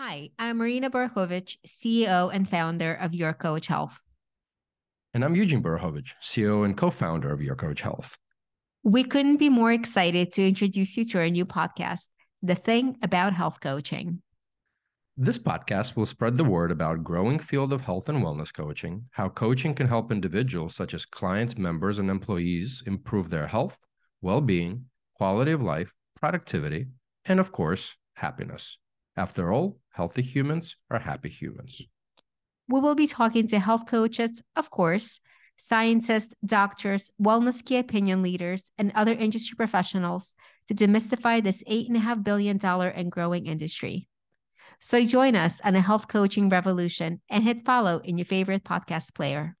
Hi, I'm Marina Borukhovich, CEO and founder of Your Coach Health. And I'm Eugene Borukhovich, CEO and co founder of Your Coach Health. We couldn't be more excited to introduce you to our new podcast, The Thing About Health Coaching. This podcast will spread the word about growing field of health and wellness coaching, how coaching can help individuals such as clients, members, and employees improve their health, well-being, quality of life, productivity, and of course, happiness. After all, healthy humans are happy humans. We will be talking to health coaches, of course, scientists, doctors, wellness key opinion leaders, and other industry professionals to demystify this $8.5 billion and growing industry. So join us on a health coaching revolution and hit follow in your favorite podcast player.